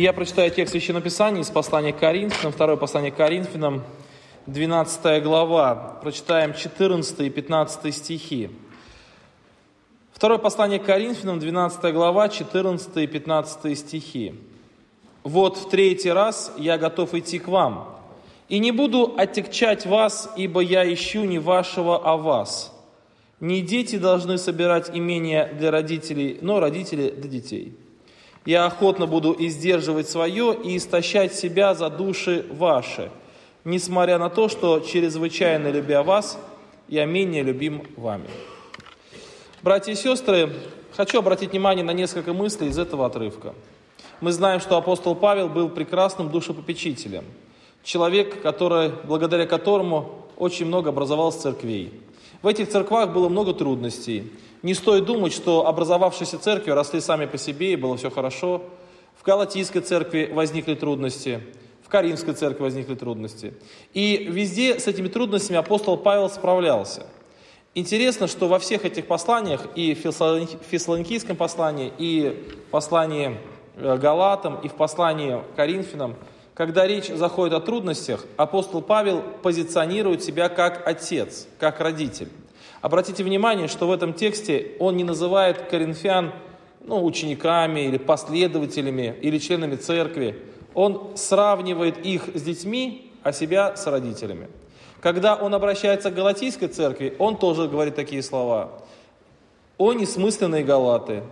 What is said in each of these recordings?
И я прочитаю текст Священного Писания из послания к Коринфянам, второе послание к Коринфянам, 12 глава. Прочитаем 14 и 15 стихи. Второе послание к Коринфянам, 12 глава, 14 и 15 стихи. «Вот в третий раз я готов идти к вам, и не буду отягчать вас, ибо я ищу не вашего, а вас. Не дети должны собирать имения для родителей, но родители для детей. Я охотно буду издерживать свое и истощать себя за души ваши, несмотря на то, что чрезвычайно любя вас, я менее любим вами». Братья и сестры, хочу обратить внимание на несколько мыслей из этого отрывка. Мы знаем, что апостол Павел был прекрасным душепопечителем, человек, который, благодаря которому очень много образовалось церквей. В этих церквах было много трудностей. Не стоит думать, что образовавшиеся церкви росли сами по себе и было все хорошо. В Галатийской церкви возникли трудности, в Каримской церкви возникли трудности. И везде с этими трудностями апостол Павел справлялся – Интересно, что во всех этих посланиях, и в Фессалоникийском послании, и в послании э, Галатам, и в послании Коринфянам, когда речь заходит о трудностях, апостол Павел позиционирует себя как отец, как родитель. Обратите внимание, что в этом тексте он не называет коринфян ну, учениками или последователями или членами церкви. Он сравнивает их с детьми, а себя с родителями. Когда он обращается к Галатийской церкви, он тоже говорит такие слова. «О несмысленные галаты,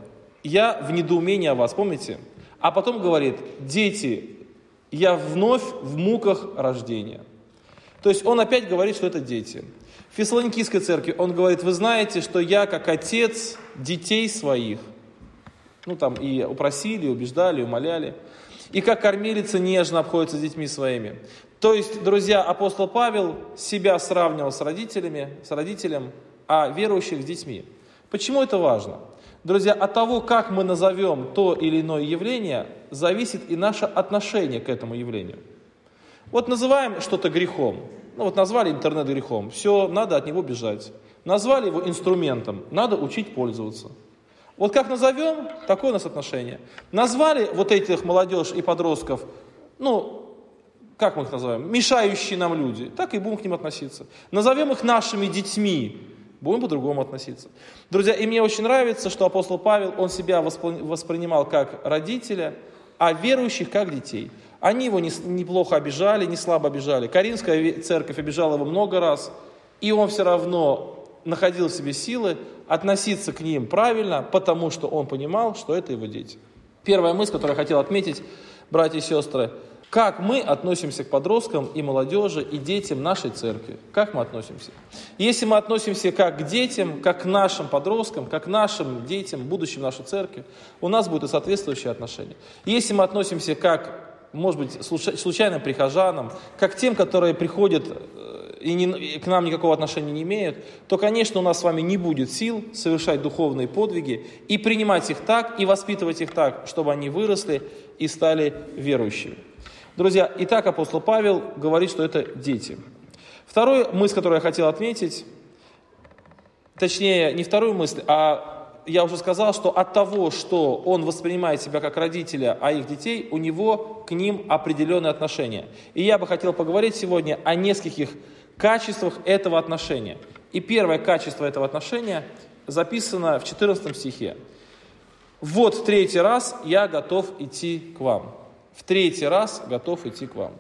я в недоумении о вас», помните? А потом говорит, «Дети, я вновь в муках рождения». То есть он опять говорит, что это дети. В Фессалоникийской церкви он говорит, вы знаете, что я как отец детей своих, ну там и упросили, убеждали, умоляли, и как кормилица нежно обходится с детьми своими. То есть, друзья, апостол Павел себя сравнивал с родителями, с родителем, а верующих с детьми. Почему это важно? Друзья, от того, как мы назовем то или иное явление, зависит и наше отношение к этому явлению. Вот называем что-то грехом. Ну вот назвали интернет грехом. Все, надо от него бежать. Назвали его инструментом. Надо учить пользоваться. Вот как назовем, такое у нас отношение. Назвали вот этих молодежь и подростков, ну, как мы их называем, мешающие нам люди, так и будем к ним относиться. Назовем их нашими детьми, будем по-другому относиться. Друзья, и мне очень нравится, что апостол Павел, он себя воспринимал как родителя, а верующих как детей. Они его неплохо обижали, не слабо обижали. Каринская церковь обижала его много раз, и он все равно находил в себе силы относиться к ним правильно, потому что он понимал, что это его дети. Первая мысль, которую я хотел отметить, братья и сестры – как мы относимся к подросткам и молодежи и детям нашей церкви? Как мы относимся? Если мы относимся как к детям, как к нашим подросткам, как к нашим детям, будущим нашей церкви, у нас будет и соответствующее отношение. Если мы относимся как, может быть, случайным прихожанам, как тем, которые приходят э, и, не, и к нам никакого отношения не имеют, то, конечно, у нас с вами не будет сил совершать духовные подвиги и принимать их так, и воспитывать их так, чтобы они выросли и стали верующими. Друзья, и так апостол Павел говорит, что это дети. Вторую мысль, которую я хотел отметить, точнее, не вторую мысль, а я уже сказал, что от того, что он воспринимает себя как родителя, а их детей, у него к ним определенные отношения. И я бы хотел поговорить сегодня о нескольких качествах этого отношения. И первое качество этого отношения записано в 14 стихе. «Вот третий раз я готов идти к вам» в третий раз готов идти к вам.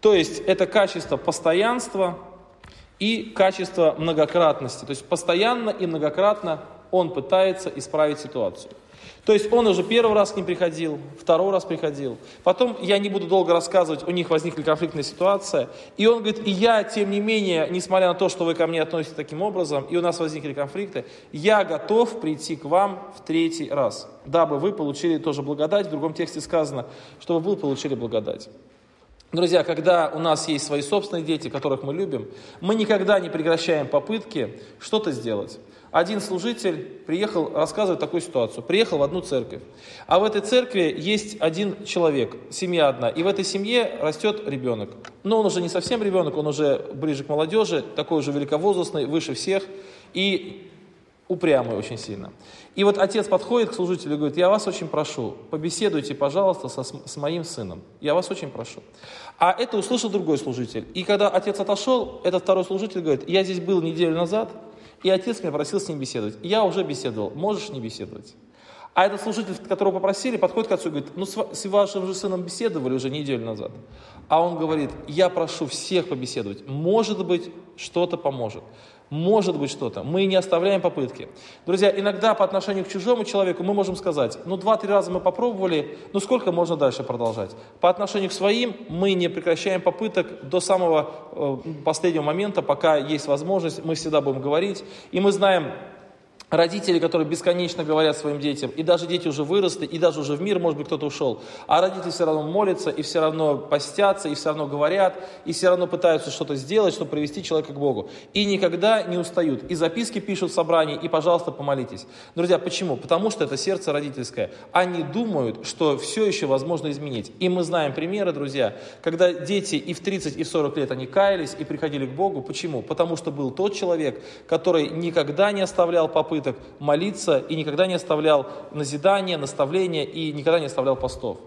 То есть это качество постоянства и качество многократности. То есть постоянно и многократно он пытается исправить ситуацию. То есть он уже первый раз к ним приходил, второй раз приходил. Потом, я не буду долго рассказывать, у них возникла конфликтная ситуация. И он говорит, и я, тем не менее, несмотря на то, что вы ко мне относитесь таким образом, и у нас возникли конфликты, я готов прийти к вам в третий раз, дабы вы получили тоже благодать. В другом тексте сказано, чтобы вы получили благодать. Друзья, когда у нас есть свои собственные дети, которых мы любим, мы никогда не прекращаем попытки что-то сделать один служитель приехал рассказывать такую ситуацию. Приехал в одну церковь. А в этой церкви есть один человек, семья одна. И в этой семье растет ребенок. Но он уже не совсем ребенок, он уже ближе к молодежи, такой уже великовозрастный, выше всех. И упрямый очень сильно. И вот отец подходит к служителю и говорит, я вас очень прошу, побеседуйте, пожалуйста, со, с моим сыном. Я вас очень прошу. А это услышал другой служитель. И когда отец отошел, этот второй служитель говорит, я здесь был неделю назад, и отец меня просил с ним беседовать. Я уже беседовал, можешь не беседовать. А этот служитель, которого попросили, подходит к отцу и говорит, ну с вашим же сыном беседовали уже неделю назад. А он говорит, я прошу всех побеседовать, может быть, что-то поможет. Может быть что-то. Мы не оставляем попытки. Друзья, иногда по отношению к чужому человеку мы можем сказать, ну два-три раза мы попробовали, ну сколько можно дальше продолжать? По отношению к своим мы не прекращаем попыток до самого э, последнего момента, пока есть возможность, мы всегда будем говорить. И мы знаем, Родители, которые бесконечно говорят своим детям, и даже дети уже выросли, и даже уже в мир, может быть, кто-то ушел, а родители все равно молятся, и все равно постятся, и все равно говорят, и все равно пытаются что-то сделать, чтобы привести человека к Богу. И никогда не устают. И записки пишут в собрании, и, пожалуйста, помолитесь. Друзья, почему? Потому что это сердце родительское. Они думают, что все еще возможно изменить. И мы знаем примеры, друзья, когда дети и в 30, и в 40 лет они каялись и приходили к Богу. Почему? Потому что был тот человек, который никогда не оставлял попытки попыток молиться и никогда не оставлял назидания, наставления и никогда не оставлял постов.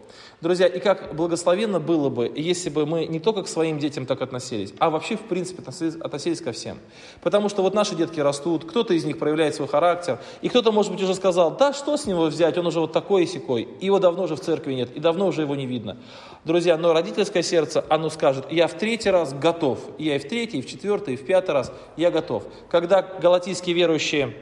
Друзья, и как благословенно было бы, если бы мы не только к своим детям так относились, а вообще, в принципе, относились, ко всем. Потому что вот наши детки растут, кто-то из них проявляет свой характер, и кто-то, может быть, уже сказал, да, что с него взять, он уже вот такой и сякой, его давно уже в церкви нет, и давно уже его не видно. Друзья, но родительское сердце, оно скажет, я в третий раз готов, я и в третий, и в четвертый, и в пятый раз я готов. Когда галатийские верующие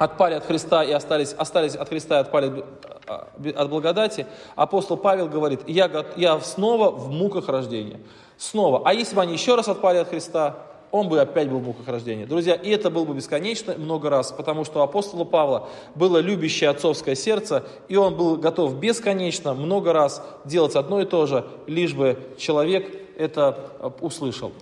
отпали от Христа и остались, остались от Христа и отпали от благодати, апостол Павел говорит, я, я снова в муках рождения. Снова. А если бы они еще раз отпали от Христа, он бы опять был в муках рождения. Друзья, и это было бы бесконечно много раз, потому что у апостола Павла было любящее отцовское сердце, и он был готов бесконечно много раз делать одно и то же, лишь бы человек это услышал.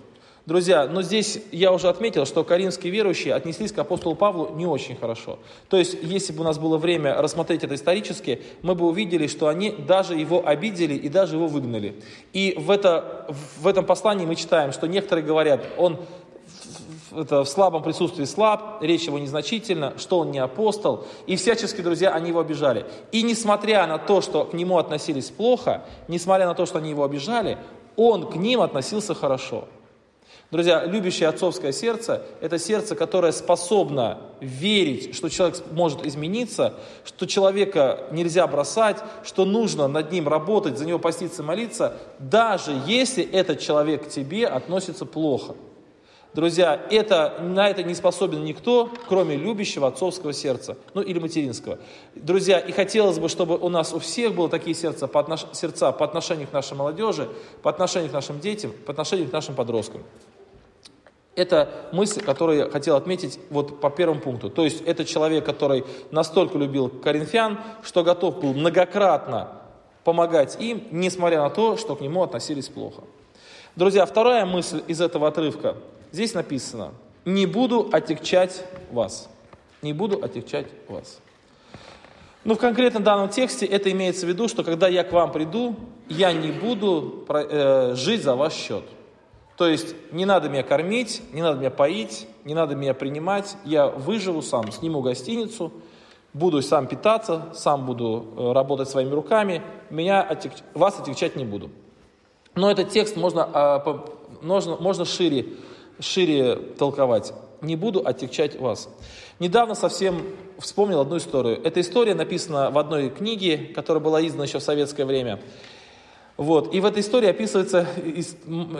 Друзья, но здесь я уже отметил, что коринфские верующие отнеслись к апостолу Павлу не очень хорошо. То есть, если бы у нас было время рассмотреть это исторически, мы бы увидели, что они даже его обидели и даже его выгнали. И в, это, в этом послании мы читаем, что некоторые говорят, он это, в слабом присутствии слаб, речь его незначительна, что он не апостол. И всячески, друзья, они его обижали. И несмотря на то, что к нему относились плохо, несмотря на то, что они его обижали, он к ним относился хорошо. Друзья, любящее отцовское сердце – это сердце, которое способно верить, что человек может измениться, что человека нельзя бросать, что нужно над ним работать, за него поститься, молиться, даже если этот человек к тебе относится плохо. Друзья, это, на это не способен никто, кроме любящего отцовского сердца, ну или материнского. Друзья, и хотелось бы, чтобы у нас у всех было такие сердца по, отнош... сердца по отношению к нашей молодежи, по отношению к нашим детям, по отношению к нашим подросткам. Это мысль, которую я хотел отметить вот по первому пункту. То есть это человек, который настолько любил коринфян, что готов был многократно помогать им, несмотря на то, что к нему относились плохо. Друзья, вторая мысль из этого отрывка. Здесь написано, не буду отягчать вас. Не буду отягчать вас. Ну, в конкретно данном тексте это имеется в виду, что когда я к вам приду, я не буду э, жить за ваш счет. То есть не надо меня кормить, не надо меня поить, не надо меня принимать. Я выживу сам, сниму гостиницу, буду сам питаться, сам буду э, работать своими руками, меня отек... вас отягчать не буду. Но этот текст можно, а, можно, можно шире, шире толковать. Не буду отягчать вас. Недавно совсем вспомнил одну историю. Эта история написана в одной книге, которая была издана еще в советское время. Вот. И в этой истории описывается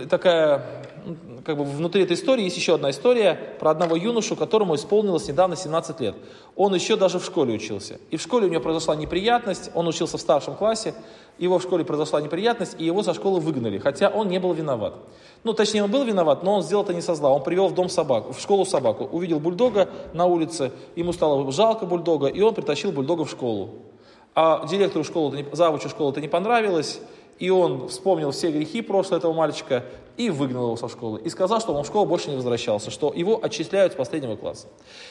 такая, как бы внутри этой истории есть еще одна история про одного юношу, которому исполнилось недавно 17 лет. Он еще даже в школе учился. И в школе у него произошла неприятность, он учился в старшем классе, его в школе произошла неприятность, и его со школы выгнали, хотя он не был виноват. Ну, точнее, он был виноват, но он сделал это не со зла. Он привел в дом собаку, в школу собаку. Увидел бульдога на улице, ему стало жалко бульдога, и он притащил бульдога в школу. А директору школы, завучу школы это не понравилось, и он вспомнил все грехи прошлого этого мальчика и выгнал его со школы. И сказал, что он в школу больше не возвращался, что его отчисляют с последнего класса.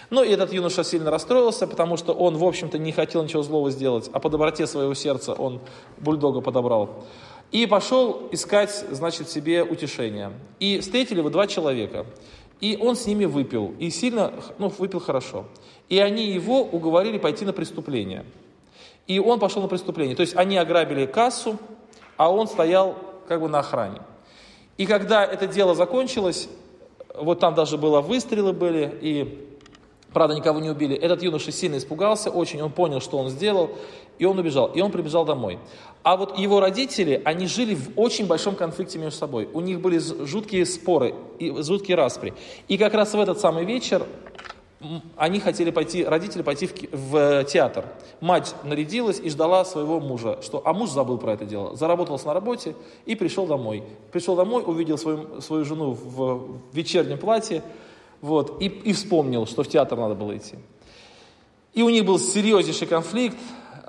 Ну и этот юноша сильно расстроился, потому что он, в общем-то, не хотел ничего злого сделать, а по доброте своего сердца он бульдога подобрал. И пошел искать, значит, себе утешение. И встретили его два человека. И он с ними выпил, и сильно, ну, выпил хорошо. И они его уговорили пойти на преступление. И он пошел на преступление. То есть они ограбили кассу, а он стоял как бы на охране. И когда это дело закончилось, вот там даже было выстрелы были, и, правда, никого не убили, этот юноша сильно испугался очень, он понял, что он сделал, и он убежал, и он прибежал домой. А вот его родители, они жили в очень большом конфликте между собой. У них были жуткие споры, и жуткие распри. И как раз в этот самый вечер они хотели пойти, родители пойти в, в театр. Мать нарядилась и ждала своего мужа, что, а муж забыл про это дело. Заработался на работе и пришел домой. Пришел домой, увидел свою, свою жену в вечернем платье, вот, и, и вспомнил, что в театр надо было идти. И у них был серьезнейший конфликт,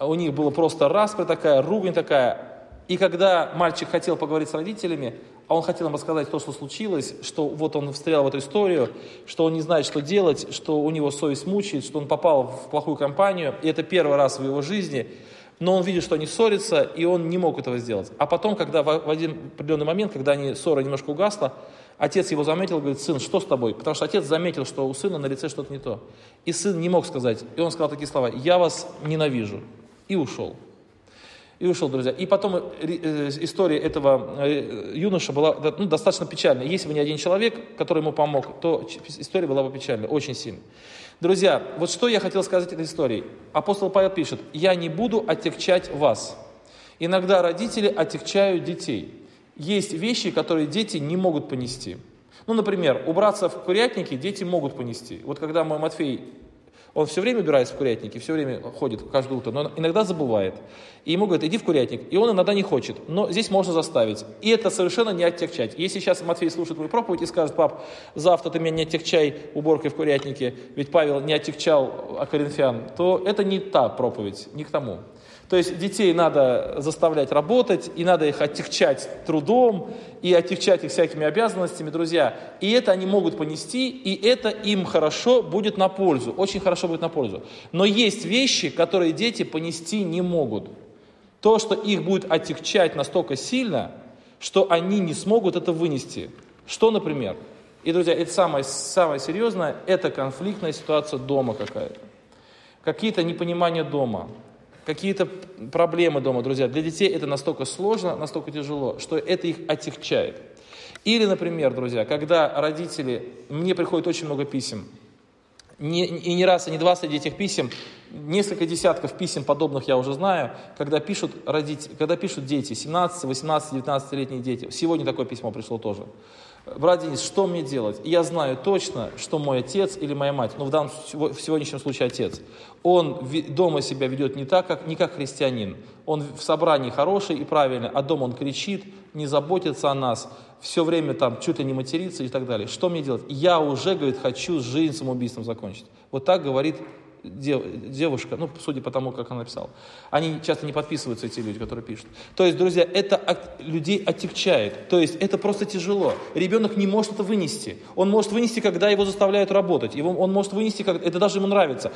у них была просто распря такая, ругань такая. И когда мальчик хотел поговорить с родителями, а он хотел им рассказать то, что случилось, что вот он встрял в эту историю, что он не знает, что делать, что у него совесть мучает, что он попал в плохую компанию, и это первый раз в его жизни, но он видит, что они ссорятся, и он не мог этого сделать. А потом, когда в один определенный момент, когда они, ссора немножко угасла, отец его заметил, говорит, сын, что с тобой? Потому что отец заметил, что у сына на лице что-то не то. И сын не мог сказать, и он сказал такие слова, я вас ненавижу, и ушел. И ушел, друзья. И потом э, э, история этого э, юноша была ну, достаточно печальная. Если бы не один человек, который ему помог, то история была бы печальная, очень сильно. Друзья, вот что я хотел сказать этой истории. Апостол Павел пишет, «Я не буду отягчать вас». Иногда родители отягчают детей. Есть вещи, которые дети не могут понести. Ну, например, убраться в курятнике дети могут понести. Вот когда мой Матфей он все время убирается в курятнике, все время ходит каждое утро, но иногда забывает. И ему говорят, иди в курятник. И он иногда не хочет, но здесь можно заставить. И это совершенно не оттягчать. Если сейчас Матфей слушает мою проповедь и скажет, пап, завтра ты меня не оттягчай уборкой в курятнике, ведь Павел не оттягчал о коринфян, то это не та проповедь, не к тому. То есть детей надо заставлять работать, и надо их отягчать трудом, и отягчать их всякими обязанностями, друзья. И это они могут понести, и это им хорошо будет на пользу, очень хорошо будет на пользу. Но есть вещи, которые дети понести не могут. То, что их будет отягчать настолько сильно, что они не смогут это вынести. Что, например? И, друзья, это самое, самое серьезное, это конфликтная ситуация дома какая-то. Какие-то непонимания дома, какие-то проблемы дома, друзья. Для детей это настолько сложно, настолько тяжело, что это их отягчает. Или, например, друзья, когда родители, мне приходит очень много писем, и не раз, и не два среди этих писем, несколько десятков писем подобных я уже знаю, когда пишут, родители, когда пишут дети, 17, 18, 19-летние дети. Сегодня такое письмо пришло тоже брат Денис, что мне делать? И я знаю точно, что мой отец или моя мать, ну в данном в сегодняшнем случае отец, он дома себя ведет не так, как, не как христианин. Он в собрании хороший и правильный, а дома он кричит, не заботится о нас, все время там чуть ли не матерится и так далее. Что мне делать? Я уже, говорит, хочу жизнь самоубийством закончить. Вот так говорит девушка, ну, судя по тому, как она написала. Они часто не подписываются, эти люди, которые пишут. То есть, друзья, это от, людей отягчает. То есть, это просто тяжело. Ребенок не может это вынести. Он может вынести, когда его заставляют работать. Его, он может вынести, как, это даже ему нравится.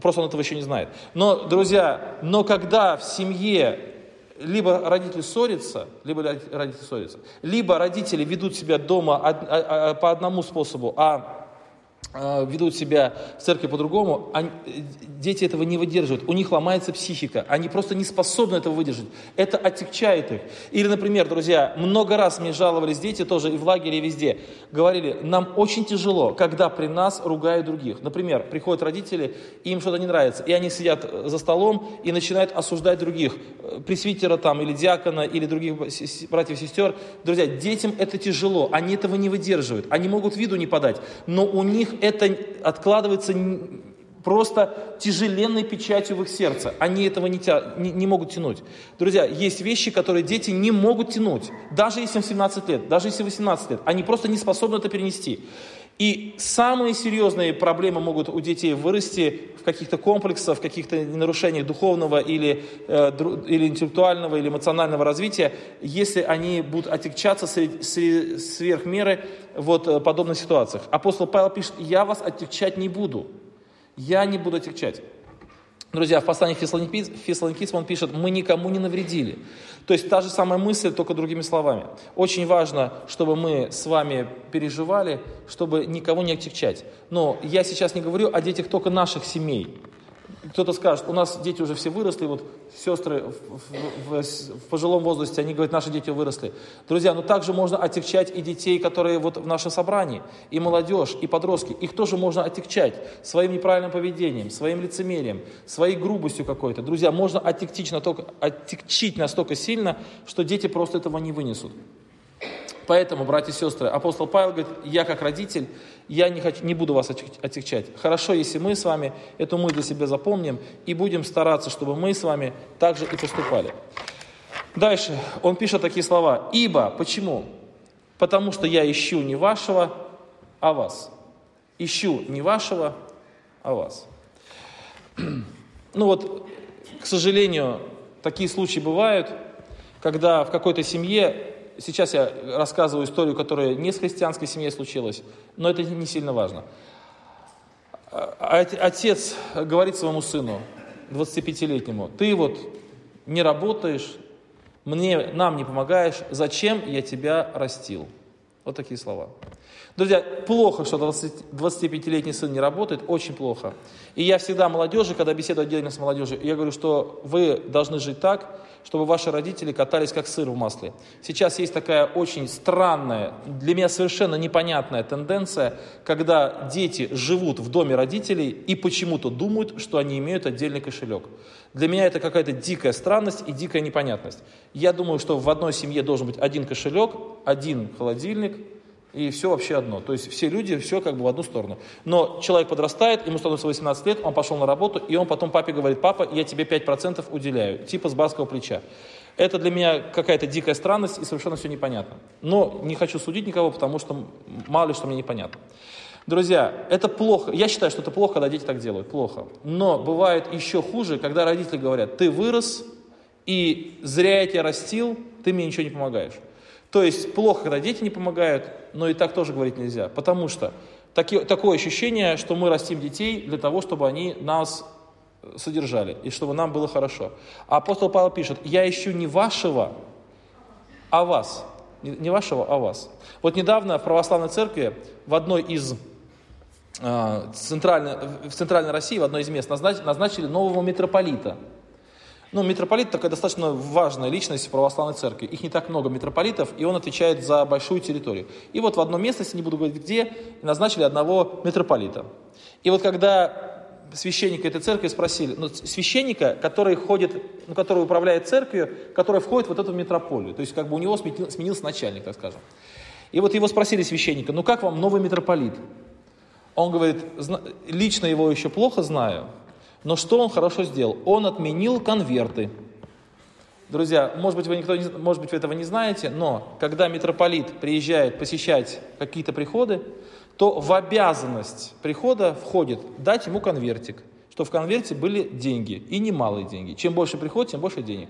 Просто он этого еще не знает. Но, друзья, но когда в семье либо родители ссорятся, либо родители ссорятся, либо родители ведут себя дома а, а, по одному способу, а ведут себя в церкви по-другому, они, дети этого не выдерживают, у них ломается психика, они просто не способны этого выдержать, это отягчает их. Или, например, друзья, много раз мне жаловались дети тоже и в лагере, и везде, говорили, нам очень тяжело, когда при нас ругают других. Например, приходят родители, им что-то не нравится, и они сидят за столом и начинают осуждать других, э, пресвитера там, или диакона, или других братьев сестер. Друзья, детям это тяжело, они этого не выдерживают, они могут виду не подать, но у них это откладывается просто тяжеленной печатью в их сердце. Они этого не, тя, не, не могут тянуть. Друзья, есть вещи, которые дети не могут тянуть. Даже если им 17 лет, даже если 18 лет. Они просто не способны это перенести. И самые серьезные проблемы могут у детей вырасти в каких-то комплексах, в каких-то нарушениях духовного или, э, или интеллектуального или эмоционального развития, если они будут отягчаться сверх меры вот, в э, подобных ситуациях. Апостол Павел пишет, я вас отягчать не буду. Я не буду отягчать. Друзья, в послании Фессалоникийцам он пишет, мы никому не навредили. То есть та же самая мысль, только другими словами. Очень важно, чтобы мы с вами переживали, чтобы никого не отягчать. Но я сейчас не говорю о детях только наших семей. Кто-то скажет, у нас дети уже все выросли, вот сестры в, в, в пожилом возрасте, они говорят, наши дети выросли. Друзья, но также можно отягчать и детей, которые вот в нашем собрании, и молодежь, и подростки. Их тоже можно отягчать своим неправильным поведением, своим лицемерием, своей грубостью какой-то. Друзья, можно отягчить настолько, отягчить настолько сильно, что дети просто этого не вынесут. Поэтому, братья и сестры, апостол Павел говорит, я как родитель, я не, хочу, не буду вас отягчать. Хорошо, если мы с вами эту мысль для себя запомним и будем стараться, чтобы мы с вами также и поступали. Дальше он пишет такие слова. «Ибо». Почему? Потому что я ищу не вашего, а вас. Ищу не вашего, а вас. Ну вот, к сожалению, такие случаи бывают, когда в какой-то семье сейчас я рассказываю историю, которая не с христианской семьей случилась, но это не сильно важно. А, отец говорит своему сыну, 25-летнему, ты вот не работаешь, мне, нам не помогаешь, зачем я тебя растил? Вот такие слова. Друзья, плохо, что 25-летний сын не работает, очень плохо. И я всегда молодежи, когда беседую отдельно с молодежью, я говорю, что вы должны жить так, чтобы ваши родители катались как сыр в масле. Сейчас есть такая очень странная, для меня совершенно непонятная тенденция, когда дети живут в доме родителей и почему-то думают, что они имеют отдельный кошелек. Для меня это какая-то дикая странность и дикая непонятность. Я думаю, что в одной семье должен быть один кошелек, один холодильник, и все вообще одно. То есть все люди, все как бы в одну сторону. Но человек подрастает, ему становится 18 лет, он пошел на работу, и он потом папе говорит, папа, я тебе 5% уделяю, типа с барского плеча. Это для меня какая-то дикая странность и совершенно все непонятно. Но не хочу судить никого, потому что мало ли что мне непонятно. Друзья, это плохо. Я считаю, что это плохо, когда дети так делают. Плохо. Но бывает еще хуже, когда родители говорят, ты вырос, и зря я тебя растил, ты мне ничего не помогаешь. То есть плохо, когда дети не помогают, но и так тоже говорить нельзя. Потому что таки, такое ощущение, что мы растим детей для того, чтобы они нас содержали и чтобы нам было хорошо. А апостол Павел пишет, я ищу не вашего, а вас. Не вашего, а вас. Вот недавно в православной церкви в одной из э, центральной, в центральной России, в одной из мест назначили нового митрополита – ну, митрополит такая достаточно важная личность в православной церкви. Их не так много митрополитов, и он отвечает за большую территорию. И вот в одном местности, не буду говорить где, назначили одного митрополита. И вот когда священника этой церкви спросили, ну, священника, который ходит, ну, который управляет церковью, который входит в вот эту метрополию. То есть как бы у него сменился начальник, так скажем. И вот его спросили священника, ну как вам новый митрополит? Он говорит, лично его еще плохо знаю, но что он хорошо сделал? Он отменил конверты. Друзья, может быть, вы, никто, может быть, вы этого не знаете, но когда митрополит приезжает посещать какие-то приходы, то в обязанность прихода входит дать ему конвертик, что в конверте были деньги, и немалые деньги. Чем больше приход, тем больше денег.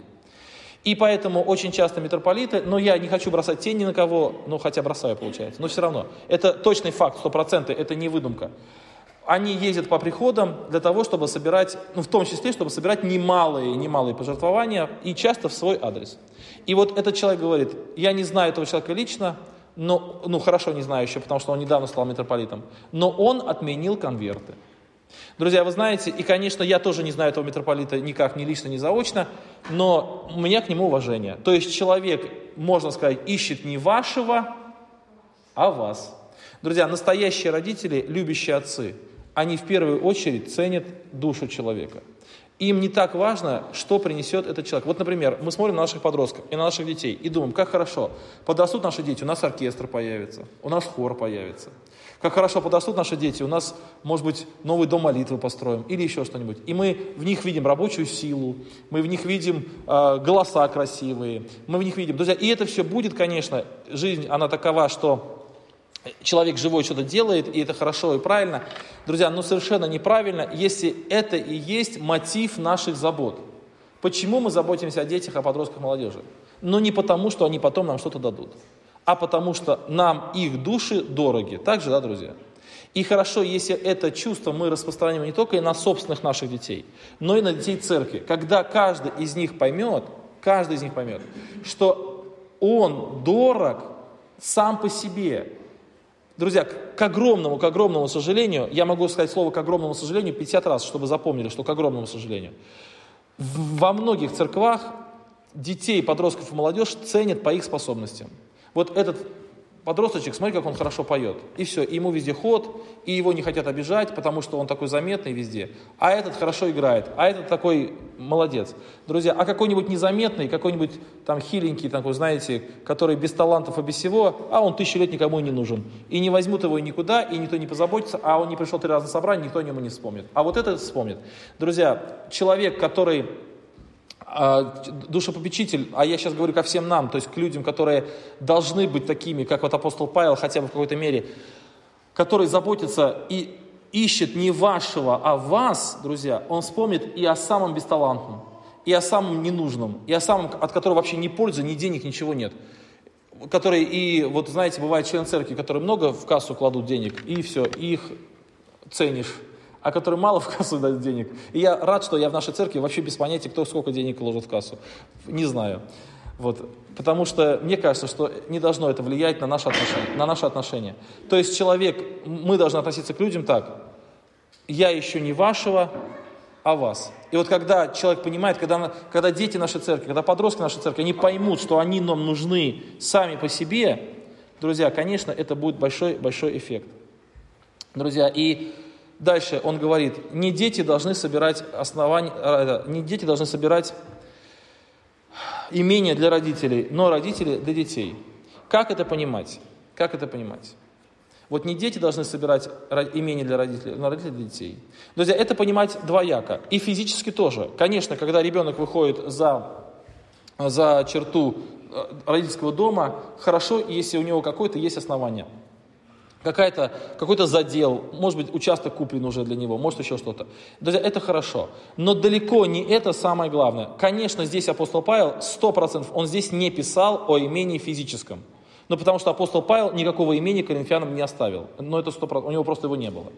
И поэтому очень часто митрополиты, но я не хочу бросать тень ни на кого, ну хотя бросаю, получается, но все равно. Это точный факт, 100%, это не выдумка они ездят по приходам для того, чтобы собирать, ну, в том числе, чтобы собирать немалые, немалые пожертвования, и часто в свой адрес. И вот этот человек говорит, я не знаю этого человека лично, но, ну, хорошо не знаю еще, потому что он недавно стал митрополитом, но он отменил конверты. Друзья, вы знаете, и, конечно, я тоже не знаю этого митрополита никак, ни лично, ни заочно, но у меня к нему уважение. То есть человек, можно сказать, ищет не вашего, а вас. Друзья, настоящие родители, любящие отцы – они в первую очередь ценят душу человека. Им не так важно, что принесет этот человек. Вот, например, мы смотрим на наших подростков и на наших детей и думаем, как хорошо, подрастут наши дети, у нас оркестр появится, у нас хор появится. Как хорошо подрастут наши дети, у нас, может быть, новый дом молитвы построим или еще что-нибудь. И мы в них видим рабочую силу, мы в них видим э, голоса красивые, мы в них видим. Друзья, и это все будет, конечно, жизнь, она такова, что человек живой что-то делает, и это хорошо и правильно. Друзья, но совершенно неправильно, если это и есть мотив наших забот. Почему мы заботимся о детях, о подростках, молодежи? Но не потому, что они потом нам что-то дадут, а потому что нам их души дороги. Так же, да, друзья? И хорошо, если это чувство мы распространяем не только и на собственных наших детей, но и на детей церкви. Когда каждый из них поймет, каждый из них поймет, что он дорог сам по себе. Друзья, к огромному, к огромному сожалению, я могу сказать слово к огромному сожалению 50 раз, чтобы запомнили, что к огромному сожалению. Во многих церквах детей, подростков и молодежь ценят по их способностям. Вот этот подросточек, смотри, как он хорошо поет. И все, и ему везде ход, и его не хотят обижать, потому что он такой заметный везде. А этот хорошо играет, а этот такой молодец. Друзья, а какой-нибудь незаметный, какой-нибудь там хиленький, такой, знаете, который без талантов и без всего, а он тысячу лет никому не нужен. И не возьмут его никуда, и никто не позаботится, а он не пришел три раза на собрание, никто о нем не вспомнит. А вот этот вспомнит. Друзья, человек, который душепопечитель, а я сейчас говорю ко всем нам, то есть к людям, которые должны быть такими, как вот апостол Павел, хотя бы в какой-то мере, который заботится и ищет не вашего, а вас, друзья, он вспомнит и о самом бесталантном, и о самом ненужном, и о самом, от которого вообще ни пользы, ни денег, ничего нет. Которые и, вот знаете, бывает член церкви, которые много в кассу кладут денег, и все, их ценишь а который мало в кассу дает денег. И я рад, что я в нашей церкви вообще без понятия, кто сколько денег ложит в кассу. Не знаю. Вот. Потому что мне кажется, что не должно это влиять на наши отношения. На наши отношения. То есть человек, мы должны относиться к людям так. Я еще не вашего, а вас. И вот когда человек понимает, когда, когда дети нашей церкви, когда подростки нашей церкви, они поймут, что они нам нужны сами по себе, друзья, конечно, это будет большой-большой эффект. Друзья, и Дальше он говорит, не дети должны собирать основания, а, не дети должны собирать имения для родителей, но родители для детей. Как это понимать? Как это понимать? Вот не дети должны собирать имения для родителей, но родители для детей. Друзья, это понимать двояко. И физически тоже. Конечно, когда ребенок выходит за, за черту э, родительского дома, хорошо, если у него какое-то есть основание какая-то, какой-то задел, может быть, участок куплен уже для него, может еще что-то. Друзья, это хорошо. Но далеко не это самое главное. Конечно, здесь апостол Павел, 100%, он здесь не писал о имении физическом. Ну, потому что апостол Павел никакого имени коринфянам не оставил. Но это 100%, у него просто его не было.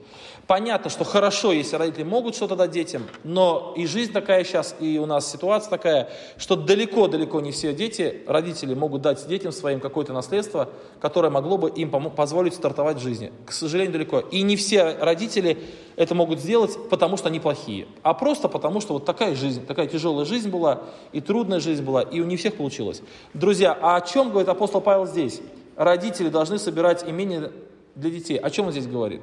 Понятно, что хорошо, если родители могут что-то дать детям, но и жизнь такая сейчас, и у нас ситуация такая, что далеко-далеко не все дети, родители могут дать детям своим какое-то наследство, которое могло бы им позволить стартовать в жизни. К сожалению, далеко. И не все родители это могут сделать, потому что они плохие, а просто потому, что вот такая жизнь, такая тяжелая жизнь была, и трудная жизнь была, и у не всех получилось. Друзья, а о чем говорит апостол Павел здесь? Родители должны собирать имение для детей. О чем он здесь говорит?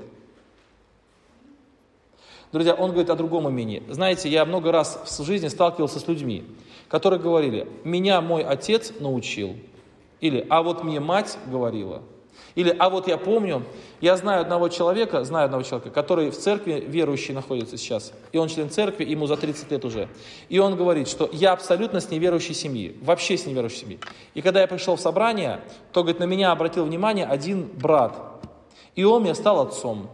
Друзья, он говорит о другом имении. Знаете, я много раз в жизни сталкивался с людьми, которые говорили, меня мой отец научил, или а вот мне мать говорила – или, а вот я помню, я знаю одного человека, знаю одного человека, который в церкви верующий находится сейчас. И он член церкви, ему за 30 лет уже. И он говорит, что я абсолютно с неверующей семьи, вообще с неверующей семьи. И когда я пришел в собрание, то, говорит, на меня обратил внимание один брат. И он мне стал отцом.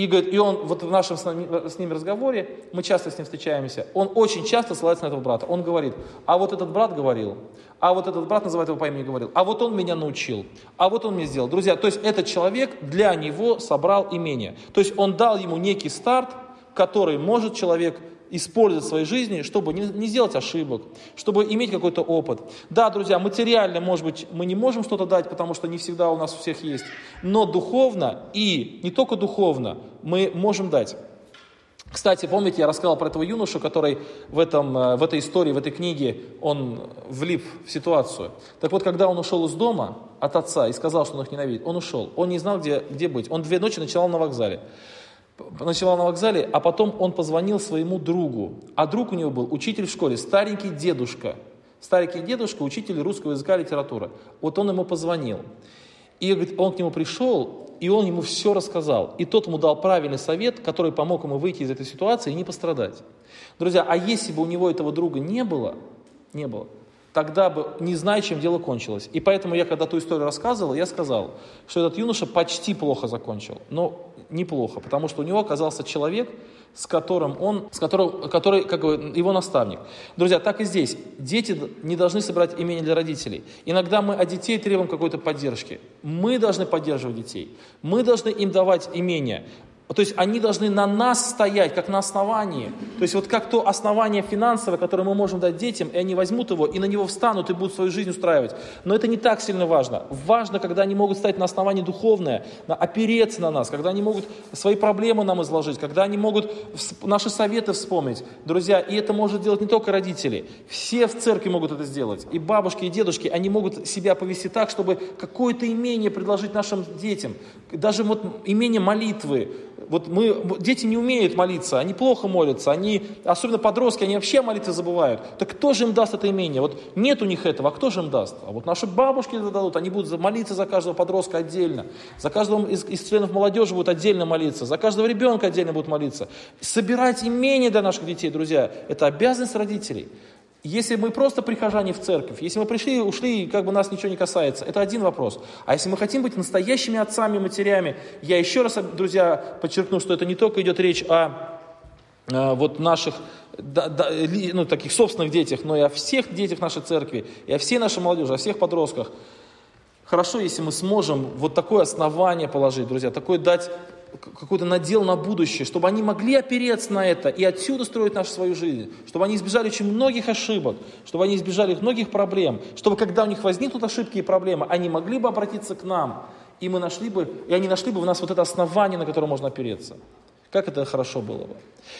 И, говорит, и он вот в нашем с, нами, ним разговоре, мы часто с ним встречаемся, он очень часто ссылается на этого брата. Он говорит, а вот этот брат говорил, а вот этот брат называет его по имени говорил, а вот он меня научил, а вот он мне сделал. Друзья, то есть этот человек для него собрал имение. То есть он дал ему некий старт, который может человек использовать в своей жизни, чтобы не, не сделать ошибок, чтобы иметь какой-то опыт. Да, друзья, материально, может быть, мы не можем что-то дать, потому что не всегда у нас у всех есть, но духовно и не только духовно мы можем дать. Кстати, помните, я рассказал про этого юношу, который в, этом, э, в этой истории, в этой книге, он влип в ситуацию. Так вот, когда он ушел из дома от отца и сказал, что он их ненавидит, он ушел. Он не знал, где, где быть. Он две ночи ночевал на вокзале ночевал на вокзале, а потом он позвонил своему другу. А друг у него был учитель в школе, старенький дедушка. Старенький дедушка, учитель русского языка и литературы. Вот он ему позвонил. И он к нему пришел, и он ему все рассказал. И тот ему дал правильный совет, который помог ему выйти из этой ситуации и не пострадать. Друзья, а если бы у него этого друга не было, не было, тогда бы не зная, чем дело кончилось. И поэтому я, когда ту историю рассказывал, я сказал, что этот юноша почти плохо закончил, но неплохо, потому что у него оказался человек, с которым он, с которым, который, как бы, его наставник. Друзья, так и здесь. Дети не должны собирать имение для родителей. Иногда мы от детей требуем какой-то поддержки. Мы должны поддерживать детей. Мы должны им давать имение. То есть они должны на нас стоять, как на основании. То есть вот как то основание финансовое, которое мы можем дать детям, и они возьмут его, и на него встанут, и будут свою жизнь устраивать. Но это не так сильно важно. Важно, когда они могут стать на основании духовное, опереться на нас, когда они могут свои проблемы нам изложить, когда они могут наши советы вспомнить. Друзья, и это может делать не только родители. Все в церкви могут это сделать. И бабушки, и дедушки, они могут себя повести так, чтобы какое-то имение предложить нашим детям. Даже вот имение молитвы, вот мы, дети не умеют молиться, они плохо молятся, они, особенно подростки, они вообще молитвы забывают. Так кто же им даст это имение? Вот нет у них этого, а кто же им даст? А вот наши бабушки это дадут, они будут молиться за каждого подростка отдельно, за каждого из, из членов молодежи будут отдельно молиться, за каждого ребенка отдельно будут молиться. Собирать имение для наших детей, друзья, это обязанность родителей. Если мы просто прихожане в церковь, если мы пришли, ушли, и как бы нас ничего не касается, это один вопрос. А если мы хотим быть настоящими отцами, матерями, я еще раз, друзья, подчеркну, что это не только идет речь о, о вот наших да, да, ну, таких собственных детях, но и о всех детях нашей церкви, и о всей нашей молодежи, о всех подростках. Хорошо, если мы сможем вот такое основание положить, друзья, такое дать какой-то надел на будущее, чтобы они могли опереться на это и отсюда строить нашу свою жизнь, чтобы они избежали очень многих ошибок, чтобы они избежали многих проблем, чтобы когда у них возникнут ошибки и проблемы, они могли бы обратиться к нам, и мы нашли бы, и они нашли бы в нас вот это основание, на которое можно опереться. Как это хорошо было бы.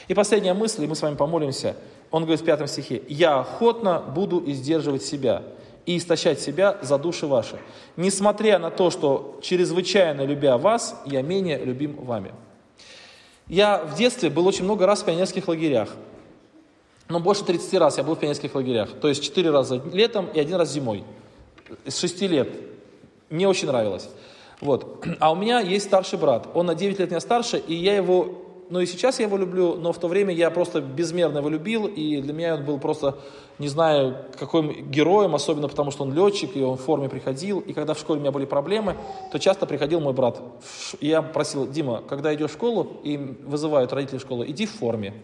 И последняя мысль, и мы с вами помолимся. Он говорит в пятом стихе, «Я охотно буду издерживать себя, и истощать себя за души ваши, несмотря на то, что чрезвычайно любя вас, я менее любим вами. Я в детстве был очень много раз в пионерских лагерях. Но больше 30 раз я был в пионерских лагерях. То есть 4 раза летом и один раз зимой. С 6 лет. Мне очень нравилось. Вот. А у меня есть старший брат. Он на 9 лет меня старше, и я его ну и сейчас я его люблю, но в то время я просто безмерно его любил, и для меня он был просто, не знаю, каким героем, особенно потому, что он летчик, и он в форме приходил, и когда в школе у меня были проблемы, то часто приходил мой брат. Я просил, Дима, когда идешь в школу, и вызывают родители школы, иди в форме.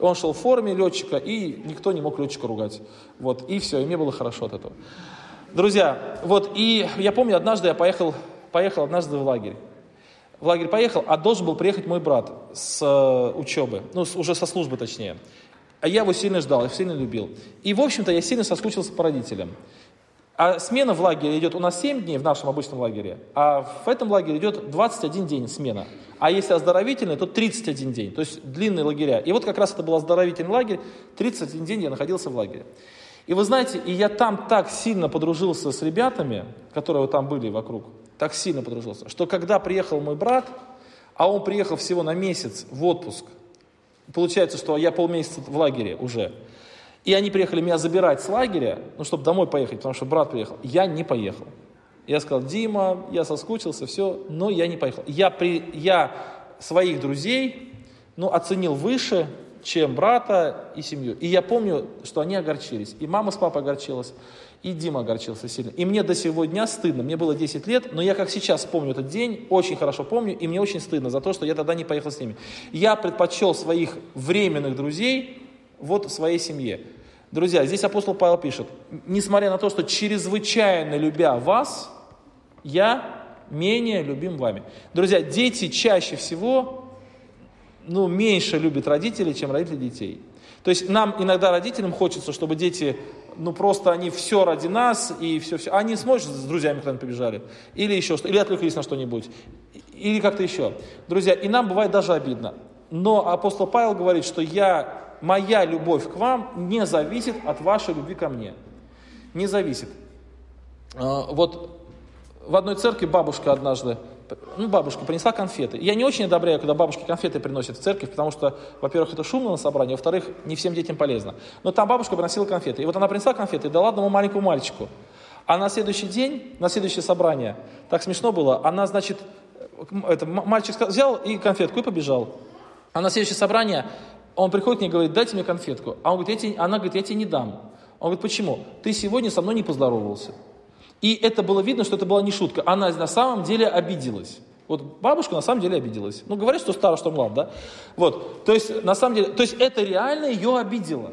Он шел в форме летчика, и никто не мог летчика ругать. Вот, и все, и мне было хорошо от этого. Друзья, вот, и я помню, однажды я поехал, поехал однажды в лагерь в лагерь поехал, а должен был приехать мой брат с э, учебы, ну, уже со службы точнее. А я его сильно ждал, я сильно любил. И, в общем-то, я сильно соскучился по родителям. А смена в лагере идет у нас 7 дней в нашем обычном лагере, а в этом лагере идет 21 день смена. А если оздоровительный, то 31 день, то есть длинные лагеря. И вот как раз это был оздоровительный лагерь, 31 день я находился в лагере. И вы знаете, и я там так сильно подружился с ребятами, которые там были вокруг, так сильно подружился, что когда приехал мой брат, а он приехал всего на месяц в отпуск, получается, что я полмесяца в лагере уже, и они приехали меня забирать с лагеря, ну, чтобы домой поехать, потому что брат приехал, я не поехал. Я сказал, Дима, я соскучился, все, но я не поехал. Я, при, я своих друзей ну, оценил выше, чем брата и семью. И я помню, что они огорчились. И мама с папой огорчилась. И Дима огорчился сильно. И мне до сего дня стыдно. Мне было 10 лет, но я как сейчас помню этот день, очень хорошо помню, и мне очень стыдно за то, что я тогда не поехал с ними. Я предпочел своих временных друзей вот своей семье. Друзья, здесь апостол Павел пишет, несмотря на то, что чрезвычайно любя вас, я менее любим вами. Друзья, дети чаще всего, ну, меньше любят родителей, чем родители детей. То есть нам иногда родителям хочется, чтобы дети ну просто они все ради нас, и все-все. Они смотрят, с друзьями куда-нибудь побежали, или еще что, или отвлеклись на что-нибудь, или как-то еще. Друзья, и нам бывает даже обидно. Но апостол Павел говорит, что я, моя любовь к вам не зависит от вашей любви ко мне. Не зависит. А, вот в одной церкви бабушка однажды ну, бабушка принесла конфеты. Я не очень одобряю, когда бабушки конфеты приносят в церковь, потому что, во-первых, это шумно на собрании, во-вторых, не всем детям полезно. Но там бабушка приносила конфеты. И вот она принесла конфеты и дала одному маленькому мальчику. А на следующий день, на следующее собрание, так смешно было, она, значит, это, мальчик взял и конфетку и побежал. А на следующее собрание он приходит к ней и говорит, дайте мне конфетку. А он говорит, я тебе, она говорит, я тебе не дам. Он говорит, почему? Ты сегодня со мной не поздоровался. И это было видно, что это была не шутка. Она на самом деле обиделась. Вот бабушка на самом деле обиделась. Ну, говорит, что старо, что млад, да? Вот, то есть, на самом деле, то есть это реально ее обидело.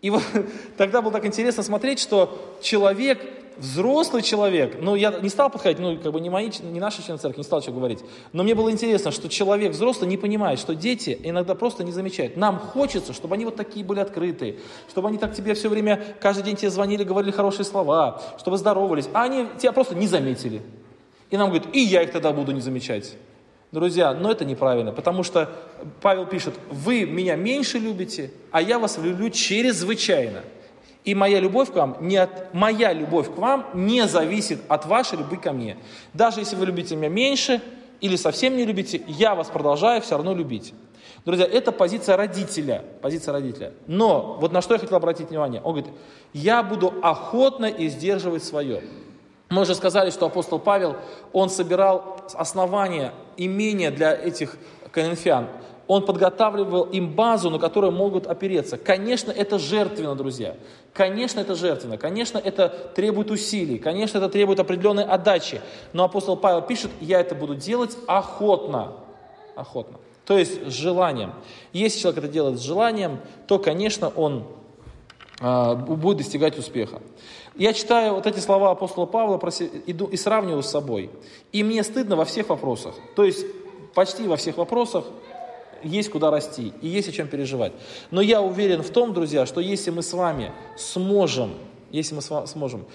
И вот тогда было так интересно смотреть, что человек, взрослый человек, ну, я не стал подходить, ну, как бы не, мои, не наши члены церкви, не стал что говорить, но мне было интересно, что человек взрослый не понимает, что дети иногда просто не замечают. Нам хочется, чтобы они вот такие были открытые, чтобы они так тебе все время, каждый день тебе звонили, говорили хорошие слова, чтобы здоровались, а они тебя просто не заметили. И нам говорят, и я их тогда буду не замечать. Друзья, но это неправильно, потому что Павел пишет, вы меня меньше любите, а я вас люблю чрезвычайно. И моя любовь к вам, не от, моя любовь к вам не зависит от вашей любви ко мне. Даже если вы любите меня меньше или совсем не любите, я вас продолжаю все равно любить. Друзья, это позиция родителя, позиция родителя. Но вот на что я хотел обратить внимание. Он говорит, я буду охотно и сдерживать свое. Мы уже сказали, что апостол Павел, он собирал основания, имения для этих коринфян он подготавливал им базу, на которую могут опереться. Конечно, это жертвенно, друзья. Конечно, это жертвенно. Конечно, это требует усилий. Конечно, это требует определенной отдачи. Но апостол Павел пишет, я это буду делать охотно. Охотно. То есть с желанием. Если человек это делает с желанием, то, конечно, он э, будет достигать успеха. Я читаю вот эти слова апостола Павла иду и сравниваю с собой. И мне стыдно во всех вопросах. То есть почти во всех вопросах есть куда расти и есть о чем переживать. Но я уверен в том, друзья, что если мы с вами сможем, если мы сможем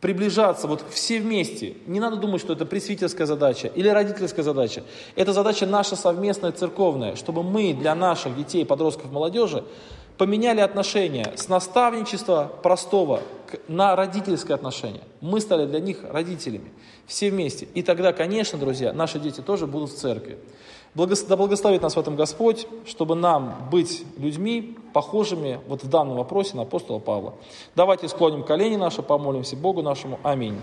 приближаться вот все вместе, не надо думать, что это пресвитерская задача или родительская задача. Это задача наша совместная церковная, чтобы мы для наших детей, подростков, молодежи поменяли отношения с наставничества простого на родительское отношение. Мы стали для них родителями, все вместе. И тогда, конечно, друзья, наши дети тоже будут в церкви. Да благословит нас в этом Господь, чтобы нам быть людьми, похожими вот в данном вопросе на апостола Павла. Давайте склоним колени наши, помолимся Богу нашему. Аминь.